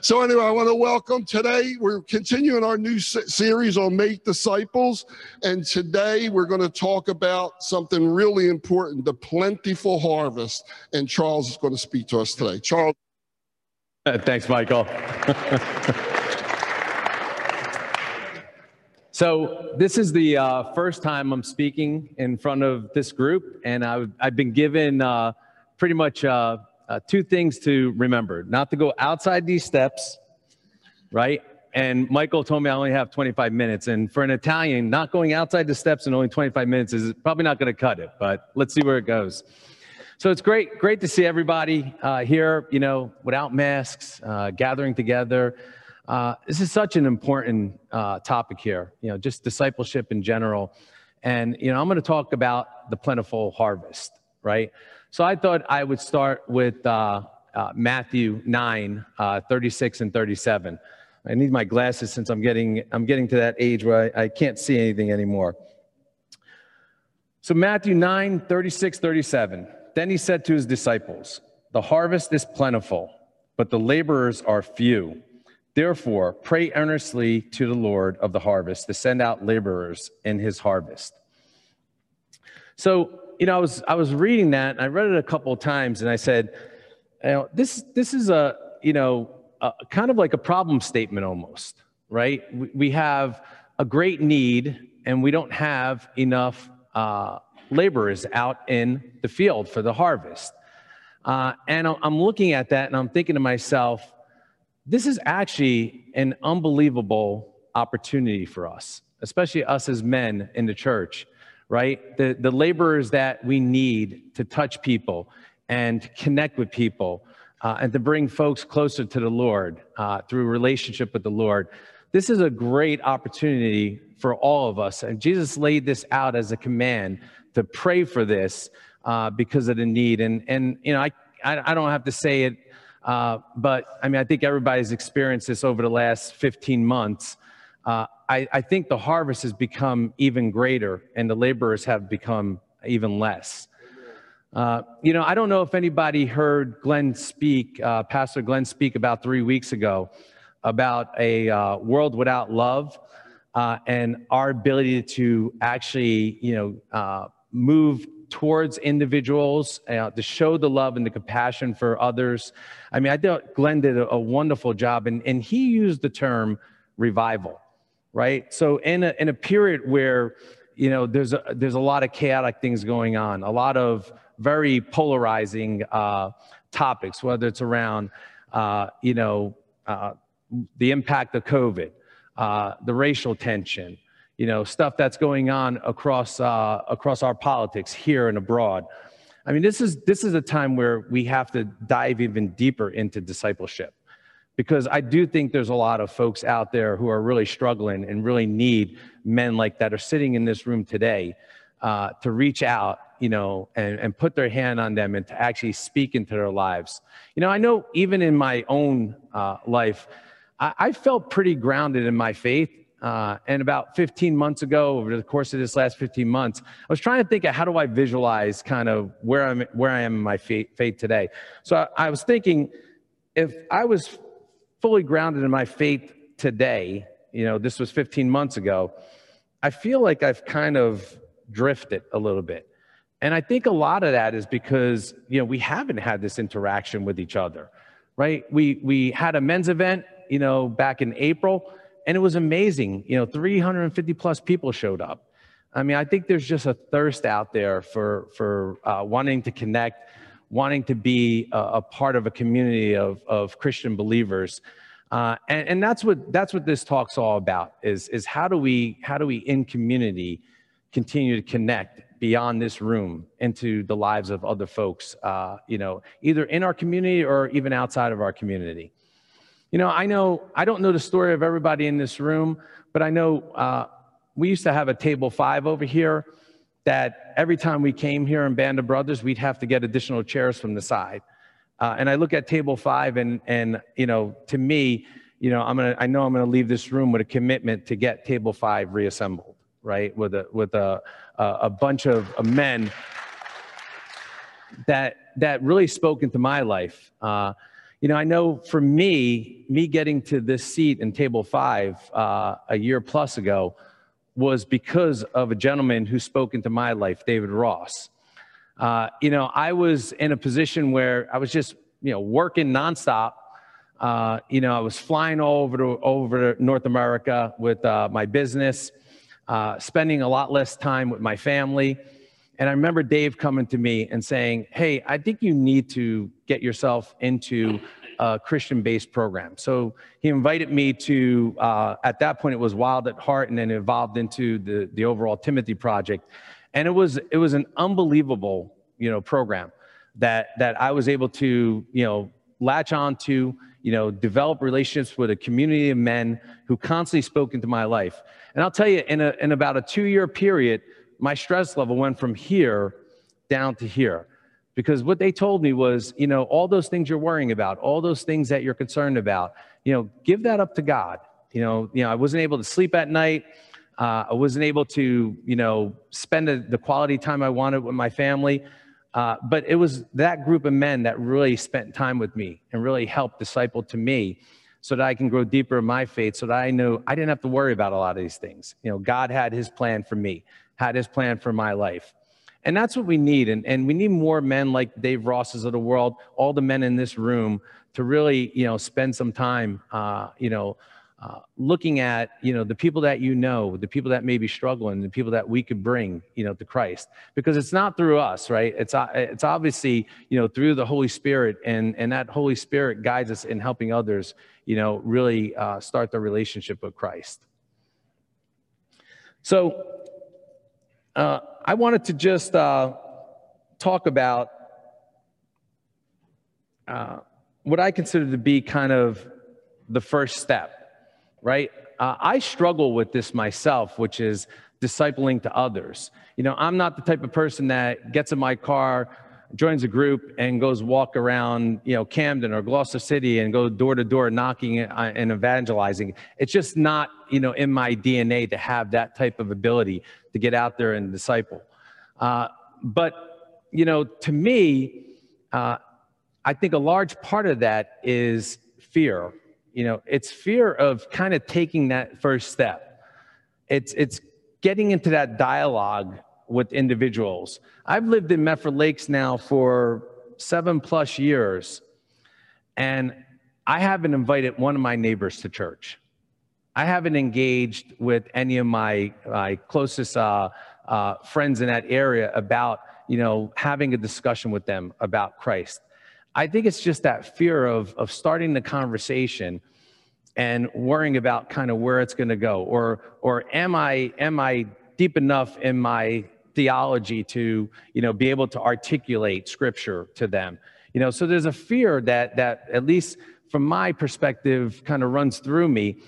So anyway, I want to welcome today. We're continuing our new series on Make Disciples, and today we're going to talk about something really important: the plentiful harvest. And Charles is going to speak to us today. Charles. Uh, thanks, Michael. so this is the uh, first time I'm speaking in front of this group, and I've, I've been given uh, pretty much uh, uh, two things to remember not to go outside these steps, right? And Michael told me I only have 25 minutes. And for an Italian, not going outside the steps in only 25 minutes is probably not going to cut it, but let's see where it goes. So it's great, great to see everybody uh, here, you know, without masks, uh, gathering together. Uh, this is such an important uh, topic here, you know, just discipleship in general. And, you know, I'm going to talk about the plentiful harvest, right? So I thought I would start with uh, uh, Matthew 9, uh, 36 and 37. I need my glasses since I'm getting, I'm getting to that age where I, I can't see anything anymore. So Matthew 9, 36, 37. Then he said to his disciples, The harvest is plentiful, but the laborers are few. Therefore, pray earnestly to the Lord of the harvest to send out laborers in his harvest. So you know, I was I was reading that, and I read it a couple of times, and I said, you know, this this is a you know a, kind of like a problem statement almost, right? We, we have a great need, and we don't have enough uh, laborers out in the field for the harvest. Uh, and I'm looking at that, and I'm thinking to myself, this is actually an unbelievable opportunity for us, especially us as men in the church right? The, the laborers that we need to touch people and connect with people uh, and to bring folks closer to the Lord uh, through relationship with the Lord. This is a great opportunity for all of us. And Jesus laid this out as a command to pray for this uh, because of the need. And, and you know, I, I, I don't have to say it, uh, but I mean, I think everybody's experienced this over the last 15 months. Uh, I, I think the harvest has become even greater and the laborers have become even less. Uh, you know, I don't know if anybody heard Glenn speak, uh, Pastor Glenn speak about three weeks ago about a uh, world without love uh, and our ability to actually, you know, move towards individuals, uh, to show the love and the compassion for others. I mean, I thought Glenn did a, a wonderful job, and, and he used the term revival right? So in a, in a period where, you know, there's a, there's a lot of chaotic things going on, a lot of very polarizing uh, topics, whether it's around, uh, you know, uh, the impact of COVID, uh, the racial tension, you know, stuff that's going on across, uh, across our politics here and abroad. I mean, this is, this is a time where we have to dive even deeper into discipleship because I do think there's a lot of folks out there who are really struggling and really need men like that are sitting in this room today uh, to reach out, you know, and, and put their hand on them and to actually speak into their lives. You know, I know even in my own uh, life, I, I, felt pretty grounded in my faith. Uh, and about 15 months ago, over the course of this last 15 months, I was trying to think of how do I visualize kind of where I'm, where I am in my faith, faith today. So I, I was thinking, if I was fully grounded in my faith today, you know, this was 15 months ago, I feel like I've kind of drifted a little bit. And I think a lot of that is because, you know, we haven't had this interaction with each other, right? We, we had a men's event, you know, back in April, and it was amazing. You know, 350 plus people showed up. I mean, I think there's just a thirst out there for, for uh, wanting to connect wanting to be a, a part of a community of, of Christian believers. Uh, and, and that's what that's what this talk's all about is, is how do we how do we in community continue to connect beyond this room into the lives of other folks uh, you know either in our community or even outside of our community you know i know i don't know the story of everybody in this room but i know uh, we used to have a table five over here that every time we came here in Band of Brothers, we'd have to get additional chairs from the side. Uh, and I look at table five, and and you know, to me, you know, I'm gonna, I know I'm gonna leave this room with a commitment to get table five reassembled, right, with a with a a, bunch of, of men that that really spoke into my life. Uh, You know, I know for me, me getting to this seat in table five uh, a year plus ago was because of a gentleman who spoke into my life, David Ross. Uh, you know, I was in a position where I was just, you know, working nonstop. Uh, you know, I was flying all over to, over to North America with uh, my business, uh, spending a lot less time with my family. And I remember Dave coming to me and saying, Hey, I think you need to get yourself into a Christian based program. So he invited me to, uh, at that point, it was Wild at Heart, and then evolved into the, the overall Timothy Project. And it was, it was an unbelievable, you know, program that, that I was able to, you know, latch on to, you know, develop relationships with a community of men who constantly spoke into my life. And I'll tell you, in, a, in about a two year period, my stress level went from here down to here. Because what they told me was, you know, all those things you're worrying about, all those things that you're concerned about, you know, give that up to God. You know, you know, I wasn't able to sleep at night. Uh, I wasn't able to, you know, spend a, the quality time I wanted with my family. Uh, but it was that group of men that really spent time with me and really helped disciple to me so that I can grow deeper in my faith, so that I know I didn't have to worry about a lot of these things. You know, God had his plan for me had his plan for my life. And that's what we need. And, and we need more men like Dave Rosses of the world, all the men in this room to really, you know, spend some time, uh, you know, uh, looking at, you know, the people that you know, the people that may be struggling, the people that we could bring, you know, to Christ. Because it's not through us, right? It's, uh, it's obviously, you know, through the Holy Spirit. And, and that Holy Spirit guides us in helping others, you know, really uh, start their relationship with Christ. So uh, I wanted to just uh, talk about uh, what I consider to be kind of the first step, right? Uh, I struggle with this myself, which is discipling to others. You know, I'm not the type of person that gets in my car, joins a group, and goes walk around, you know, Camden or Gloucester City and go door to door knocking and evangelizing. It's just not, you know, in my DNA to have that type of ability to get out there and disciple. Uh, but, you know, to me, uh, I think a large part of that is fear. You know, it's fear of kind of taking that first step. It's, it's getting into that dialogue with individuals. I've lived in Medford Lakes now for seven plus years, and I haven't invited one of my neighbors to church. I haven't engaged with any of my, my closest uh, uh, friends in that area about, you know, having a discussion with them about Christ. I think it's just that fear of, of starting the conversation and worrying about kind of where it's going to go, or or am I am I deep enough in my theology to you know be able to articulate Scripture to them? You know, so there's a fear that that at least from my perspective kind of runs through me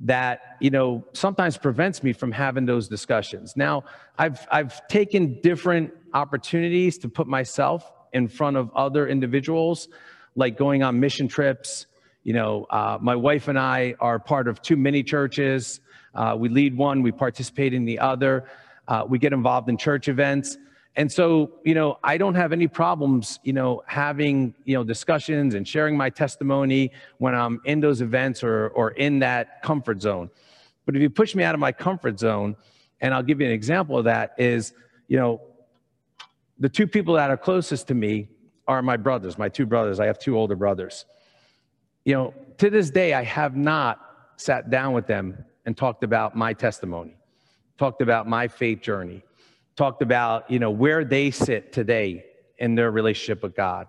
that you know sometimes prevents me from having those discussions. Now i've i've taken different opportunities to put myself in front of other individuals like going on mission trips. You know uh, my wife and i are part of two mini churches. Uh, we lead one we participate in the other uh, we get involved in church events. And so you know i don't have any problems you know having you know discussions and sharing my testimony when i'm in those events or or in that comfort zone. But if you push me out of my comfort zone and i'll give you an example of that is you know the two people that are closest to me are my brothers my two brothers. I have two older brothers. You know to this day i have not sat down with them and talked about my testimony talked about my faith journey talked about, you know, where they sit today in their relationship with God.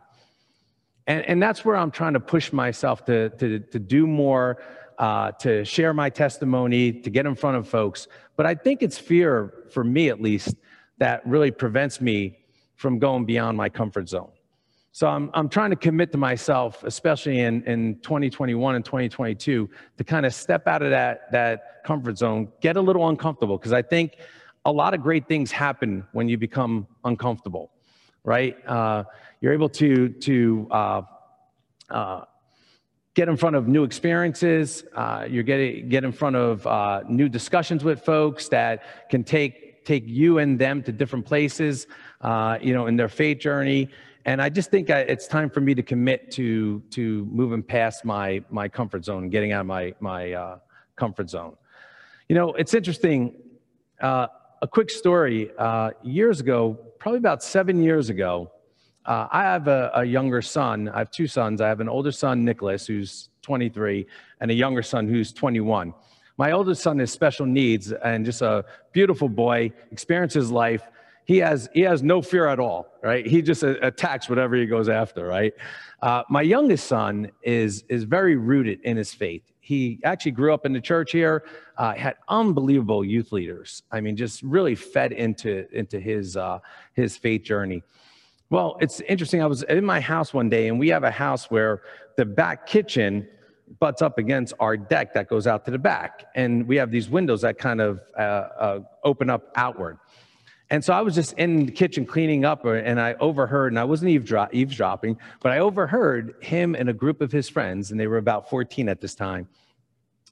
And, and that's where I'm trying to push myself to, to, to do more, uh, to share my testimony, to get in front of folks. But I think it's fear, for me at least, that really prevents me from going beyond my comfort zone. So I'm, I'm trying to commit to myself, especially in, in 2021 and 2022, to kind of step out of that, that comfort zone, get a little uncomfortable, because I think a lot of great things happen when you become uncomfortable, right? Uh, you're able to to uh, uh, get in front of new experiences. Uh, you're getting get in front of uh, new discussions with folks that can take take you and them to different places, uh, you know, in their faith journey. And I just think I, it's time for me to commit to to moving past my my comfort zone getting out of my my uh, comfort zone. You know, it's interesting. Uh, a quick story. Uh, years ago, probably about seven years ago, uh, I have a, a, younger son. I have two sons. I have an older son, Nicholas, who's 23, and a younger son who's 21. My oldest son has special needs and just a beautiful boy, experiences life. He has, he has no fear at all, right? He just attacks whatever he goes after, right? Uh, my youngest son is, is very rooted in his faith. He actually grew up in the church here, uh, had unbelievable youth leaders. I mean, just really fed into, into his, uh, his faith journey. Well, it's interesting. I was in my house one day, and we have a house where the back kitchen butts up against our deck that goes out to the back. And we have these windows that kind of uh, uh, open up outward. And so I was just in the kitchen cleaning up, uh, and I overheard, and I wasn't eavesdrop, eavesdropping, but I overheard him and a group of his friends, and they were about 14 at this time,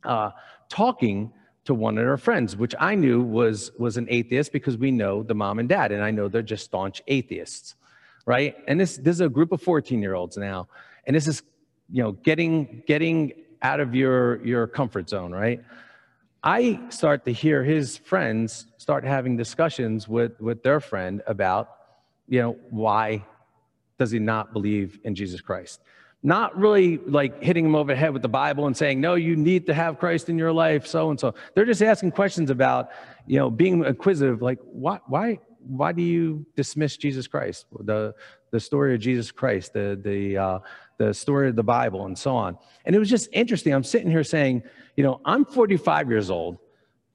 uh, talking to one of their friends, which I knew was, was an atheist because we know the mom and dad, and I know they're just staunch atheists, right? And this, this is a group of 14 year olds now, and this is you know, getting getting out of your your comfort zone, right? I start to hear his friends start having discussions with with their friend about, you know, why does he not believe in Jesus Christ? Not really like hitting him over the head with the Bible and saying, no, you need to have Christ in your life, so and so. They're just asking questions about, you know, being inquisitive, like, why, why, why do you dismiss Jesus Christ? The the story of Jesus Christ, the the uh, the story of the Bible, and so on. And it was just interesting. I'm sitting here saying, you know, I'm 45 years old.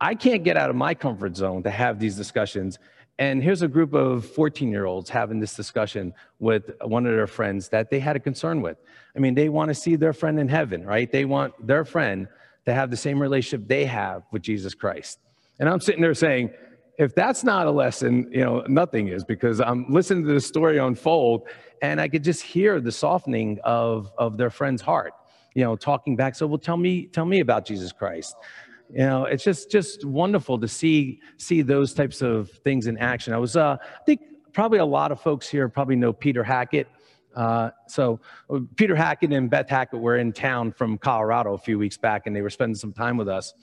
I can't get out of my comfort zone to have these discussions. And here's a group of 14 year olds having this discussion with one of their friends that they had a concern with. I mean, they want to see their friend in heaven, right? They want their friend to have the same relationship they have with Jesus Christ. And I'm sitting there saying, if that's not a lesson, you know, nothing is because I'm listening to the story unfold and I could just hear the softening of, of their friend's heart, you know, talking back. So, well, tell me, tell me about Jesus Christ. You know, it's just, just wonderful to see, see those types of things in action. I was, uh, I think probably a lot of folks here probably know Peter Hackett. Uh, so Peter Hackett and Beth Hackett were in town from Colorado a few weeks back, and they were spending some time with us.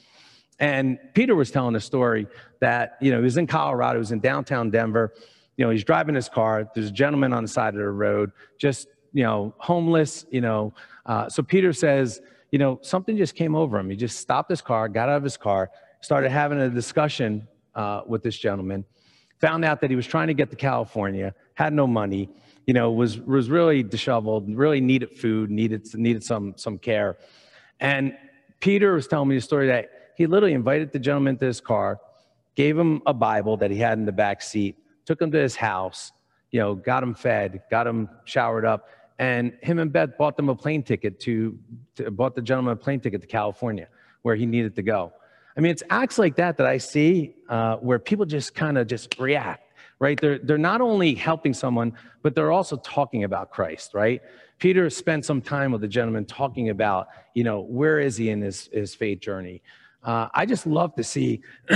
And Peter was telling a story that, you know, he was in Colorado, he was in downtown Denver. You know, he's driving his car. There's a gentleman on the side of the road, just, you know, homeless, you know. Uh, so Peter says, you know, something just came over him. He just stopped his car, got out of his car, started having a discussion uh, with this gentleman, found out that he was trying to get to California, had no money, you know, was, was really disheveled, really needed food, needed, needed some, some care. And Peter was telling me a story that he literally invited the gentleman to his car, gave him a Bible that he had in the back seat, took him to his house, you know, got him fed, got him showered up, and him and Beth bought them a plane ticket to, to bought the gentleman a plane ticket to California, where he needed to go. I mean, it's acts like that that I see uh, where people just kind of just react, right? They're, they're not only helping someone, but they're also talking about Christ, right? Peter spent some time with the gentleman talking about, you know, where is he in his, his faith journey? Uh, I just love to see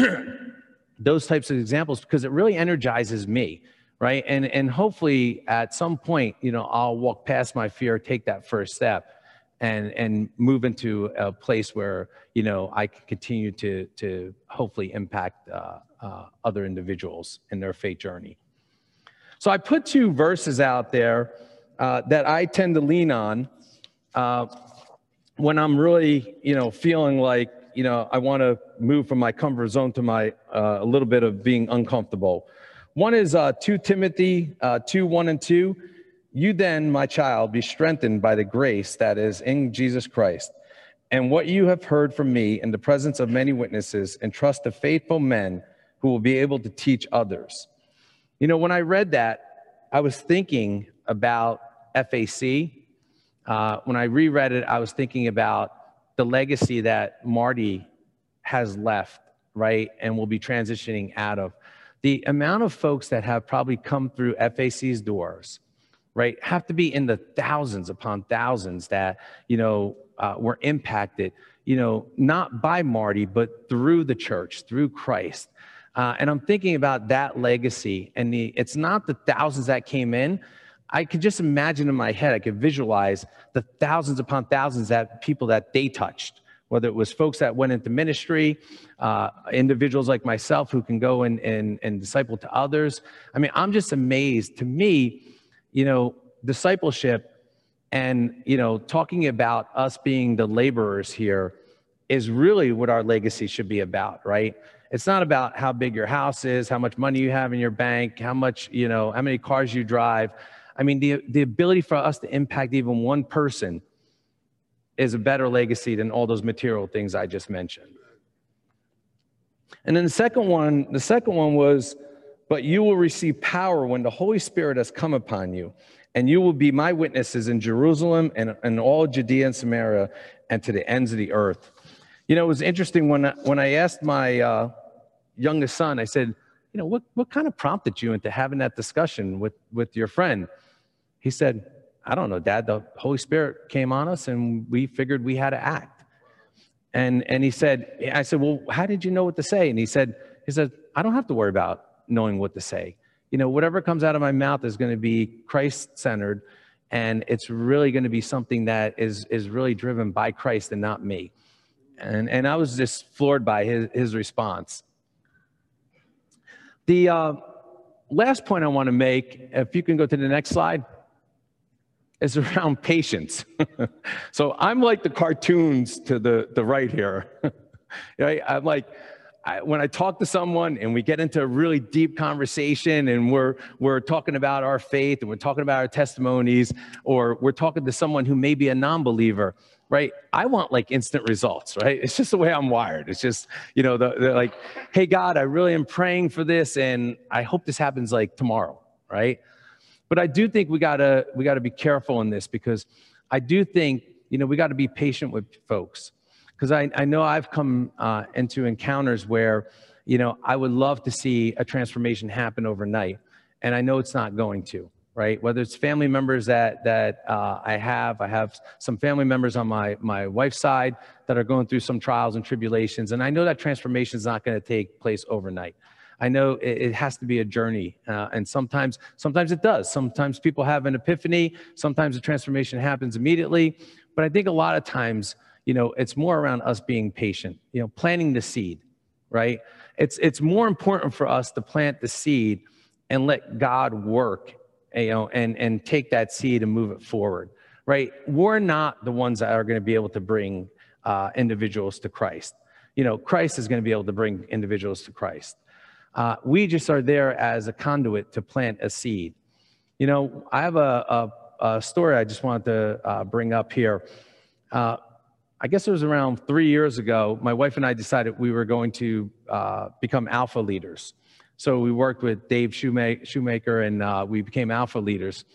those types of examples because it really energizes me, right? And and hopefully at some point, you know, I'll walk past my fear, take that first step, and and move into a place where you know I can continue to to hopefully impact uh, uh, other individuals in their faith journey. So I put two verses out there uh, that I tend to lean on uh, when I'm really, you know, feeling like you know, I want to move from my comfort zone to my uh, a little bit of being uncomfortable. One is uh, 2 Timothy uh, 2 1 and 2. You then, my child, be strengthened by the grace that is in Jesus Christ. And what you have heard from me in the presence of many witnesses, entrust to faithful men who will be able to teach others. You know, when I read that, I was thinking about FAC. Uh, when I reread it, I was thinking about the legacy that Marty has left, right, and will be transitioning out of. The amount of folks that have probably come through FAC's doors, right, have to be in the thousands upon thousands that, you know, uh, were impacted, you know, not by Marty, but through the church, through Christ. Uh, and I'm thinking about that legacy, and the, it's not the thousands that came in. I could just imagine in my head, I could visualize the thousands upon thousands that people that they touched, whether it was folks that went into ministry, uh, individuals like myself who can go and, and, and disciple to others. I mean, I'm just amazed. To me, you know, discipleship and, you know, talking about us being the laborers here is really what our legacy should be about, right? It's not about how big your house is, how much money you have in your bank, how much, you know, how many cars you drive. I mean, the, the ability for us to impact even one person is a better legacy than all those material things I just mentioned. And then the second one, the second one was, but you will receive power when the Holy Spirit has come upon you, and you will be my witnesses in Jerusalem and, and all Judea and Samaria and to the ends of the earth. You know, it was interesting when I, when I asked my uh, youngest son, I said, you know, what, what kind of prompted you into having that discussion with, with your friend? He said, I don't know, Dad, the Holy Spirit came on us and we figured we had to act. And, and he said, I said, well, how did you know what to say? And he said, he said, I don't have to worry about knowing what to say. You know, whatever comes out of my mouth is going to be Christ centered. And it's really going to be something that is, is really driven by Christ and not me. And, and I was just floored by his, his response. The uh, last point I want to make, if you can go to the next slide, is around patience. so I'm like the cartoons to the, the right here. right? I'm like, I, when I talk to someone and we get into a really deep conversation and we're, we're talking about our faith and we're talking about our testimonies, or we're talking to someone who may be a non believer, right? I want like instant results, right? It's just the way I'm wired. It's just, you know, the, they're like, hey, God, I really am praying for this and I hope this happens like tomorrow, right? But I do think we gotta, we gotta be careful in this because I do think, you know, we gotta be patient with folks because I, I know I've come uh, into encounters where, you know, I would love to see a transformation happen overnight, and I know it's not going to. Right, whether it's family members that that uh, I have, I have some family members on my my wife's side that are going through some trials and tribulations, and I know that transformation is not going to take place overnight. I know it, it has to be a journey, uh, and sometimes sometimes it does. Sometimes people have an epiphany. Sometimes the transformation happens immediately, but I think a lot of times you know, it's more around us being patient, you know, planting the seed, right? It's, it's more important for us to plant the seed and let God work, you know, and, and take that seed and move it forward, right? We're not the ones that are going to be able to bring uh, individuals to Christ. You know, Christ is going to be able to bring individuals to Christ. Uh, we just are there as a conduit to plant a seed. You know, I have a, a, a story I just wanted to uh, bring up here. Uh, I guess it was around three years ago, my wife and I decided we were going to uh, become alpha leaders. So we worked with Dave Shoemaker and uh, we became alpha leaders.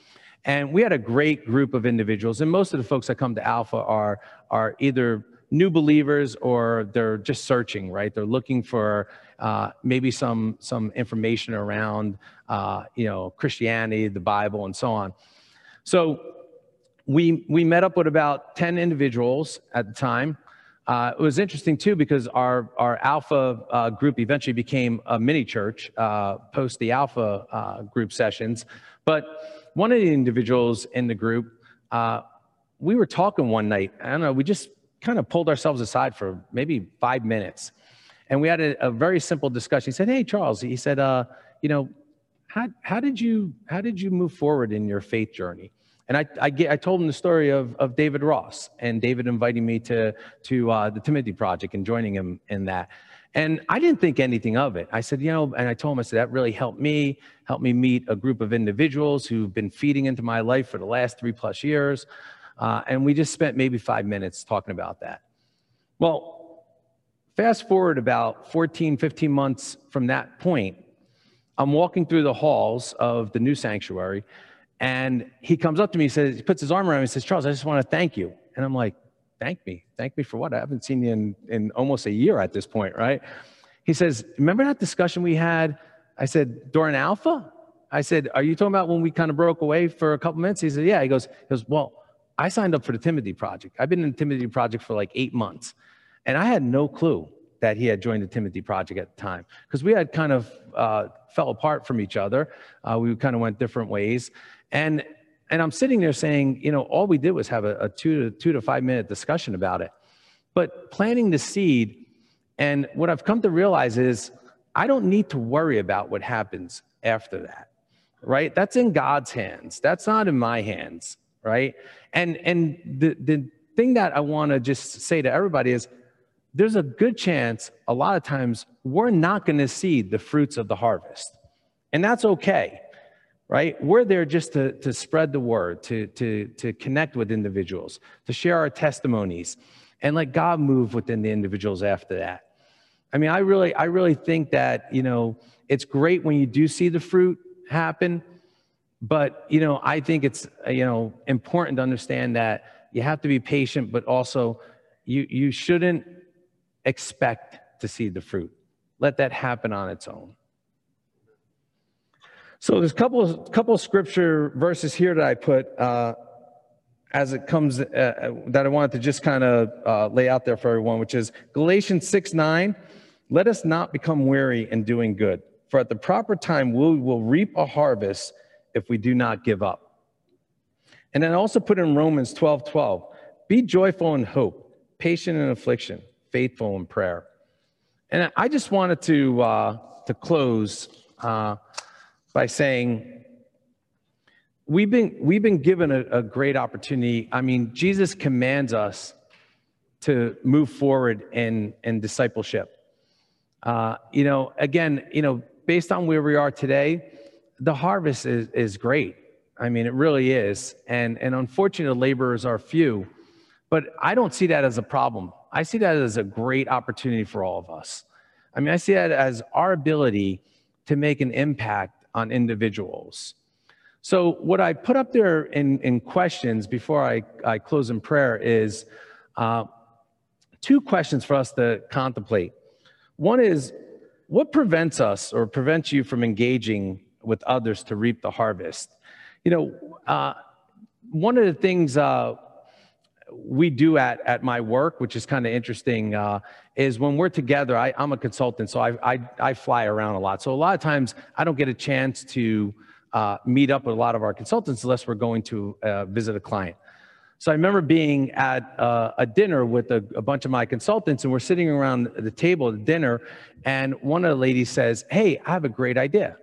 And we had a great group of individuals. And most of the folks that come to alpha are, are either new believers or they're just searching, right? They're looking for uh, maybe some, some information around, uh, you know, Christianity, the Bible, and so on. So we, we met up with about 10 individuals at the time. Uh, it was interesting too because our, our Alpha uh, group eventually became a mini church uh, post the Alpha uh, group sessions. But one of the individuals in the group, uh, we were talking one night. I don't know, we just kind of pulled ourselves aside for maybe five minutes. And we had a, a very simple discussion. He said, Hey, Charles, he said, uh, you know, how, how, did you, how did you move forward in your faith journey? And I, I, I, told him the story of, of David Ross and David inviting me to, to uh, the Timothy Project and joining him in that. And I didn't think anything of it. I said, you know, and I told him, I said, that really helped me, helped me meet a group of individuals who've been feeding into my life for the last three plus years. Uh, and we just spent maybe five minutes talking about that. Well, fast forward about 14, 15 months from that point, I'm walking through the halls of the new sanctuary and he comes up to me, he says, he puts his arm around me and says, Charles, I just want to thank you. And I'm like, thank me. Thank me for what? I haven't seen you in, in almost a year at this point, right? He says, remember that discussion we had? I said, during Alpha? I said, are you talking about when we kind of broke away for a couple minutes? He said, yeah. He goes, he goes, well, I signed up for the Timothy Project. I've been in the Timothy Project for like eight months. And I had no clue that he had joined the Timothy Project at the time because we had kind of uh, fell apart from each other. Uh, we kind of went different ways. And And I'm sitting there saying, you know, all we did was have a, a two to two to five minute discussion about it. But planting the seed, and what I've come to realize is I don't need to worry about what happens after that, right? That's in God's hands. That's not in my hands, right? And and the the thing that I want to just say to everybody is there's a good chance a lot of times we're not going to see the fruits of the harvest. And that's okay, right? We're there just to, to spread the word, to, to, to connect with individuals, to share our testimonies, and let God move within the individuals after that. I mean, I really, I really think that, you know, it's great when you do see the fruit happen, but, you know, I think it's, you know, important to understand that you have to be patient, but also you, you shouldn't expect to see the fruit. Let that happen on its own. So there's a couple couple scripture verses here that I put uh, as it comes uh, uh, that I wanted to just kind of uh, lay out there for everyone, which is Galatians 6 9. Let us not become weary in doing good, for at the proper time we will reap a harvest if we do not give up. And then also put in Romans 12 12. Be joyful in hope, patient in affliction, faithful in prayer. And I just wanted to, uh, to close uh, by saying, we've been, we've been given a, a great opportunity. I mean, Jesus commands us to move forward in, in discipleship. Uh, you know, again, you know, based on where we are today, the harvest is, is great. I mean, it really is. And, and unfortunately, laborers are few. But I don't see that as a problem. I see that as a great opportunity for all of us. I mean, I see that as our ability to make an impact on individuals. So, what I put up there in, in questions before I, I close in prayer is uh, two questions for us to contemplate. One is, what prevents us or prevents you from engaging with others to reap the harvest? You know, uh, one of the things uh, we do at, at my work, which is kind of interesting, uh, is when we're together, I, am a consultant, so I, I, I, fly around a lot. So a lot of times I don't get a chance to uh, meet up with a lot of our consultants unless we're going to uh, visit a client. So I remember being at uh, a dinner with a, a, bunch of my consultants, and we're sitting around the table at dinner, and one of the ladies says, "Hey, I have a great idea,"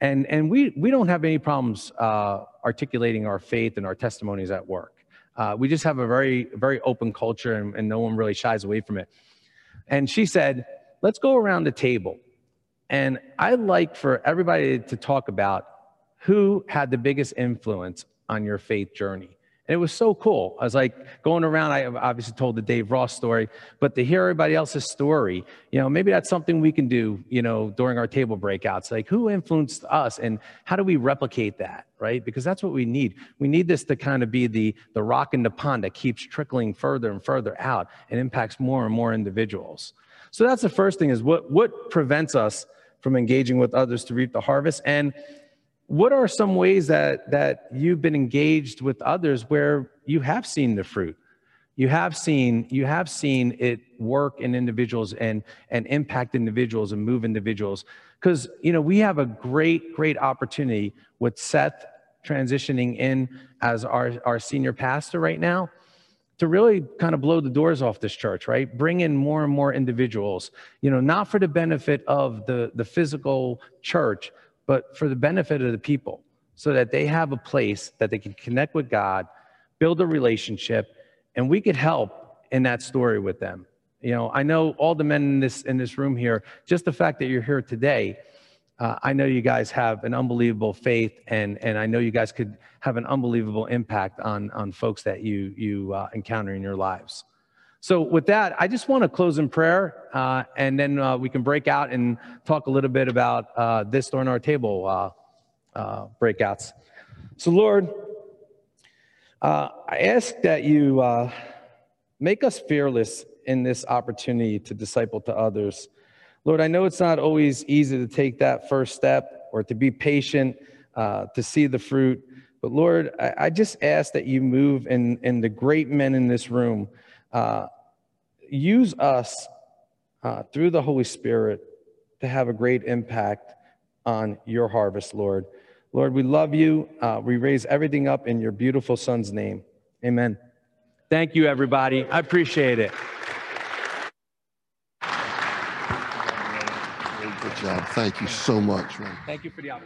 and and we we don't have any problems uh, articulating our faith and our testimonies at work. Uh, we just have a very, very open culture and, and no one really shies away from it. And she said, let's go around the table. And I like for everybody to talk about who had the biggest influence on your faith journey. And it was so cool. I was like going around, I obviously told the Dave Ross story, but to hear everybody else's story, you know, maybe that's something we can do, you know, during our table breakouts. Like who influenced us and how do we replicate that, right? Because that's what we need. We need this to kind of be the, the rock in the pond that keeps trickling further and further out and impacts more and more individuals. So that's the first thing is what, what prevents us from engaging with others to reap the harvest? And what are some ways that that you've been engaged with others where you have seen the fruit? You have seen you have seen it work in individuals and and impact individuals and move individuals. Because you know we have a great great opportunity with seth transitioning in as our our senior pastor right now to really kind of blow the doors off this church right? Bring in more and more individuals you know not for the benefit of the the physical church but for the benefit of the people so that they have a place that they can connect with God, build a relationship, and we could help in that story with them. You know, I know all the men in this in this room here, just the fact that you're here today, uh, I know you guys have an unbelievable faith, and and I know you guys could have an unbelievable impact on on folks that you you uh, encounter in your lives. So, with that, I just want to close in prayer, uh, and then uh, we can break out and talk a little bit about uh, this during our table uh, uh, breakouts. So, Lord, uh, I ask that you make us fearless in this opportunity to disciple to others. Lord, I know it's not always easy to take that first step or to be patient, to see the fruit. But Lord, I, I, just ask that you move in, in the great men in this room uh, use us uh, through the Holy Spirit to have a great impact on your harvest, Lord. Lord, we love you. Uh, we raise everything up in your beautiful son's name. Amen. Thank you, everybody. I appreciate it. Good job. Thank you so much, man. Thank you for the opportunity.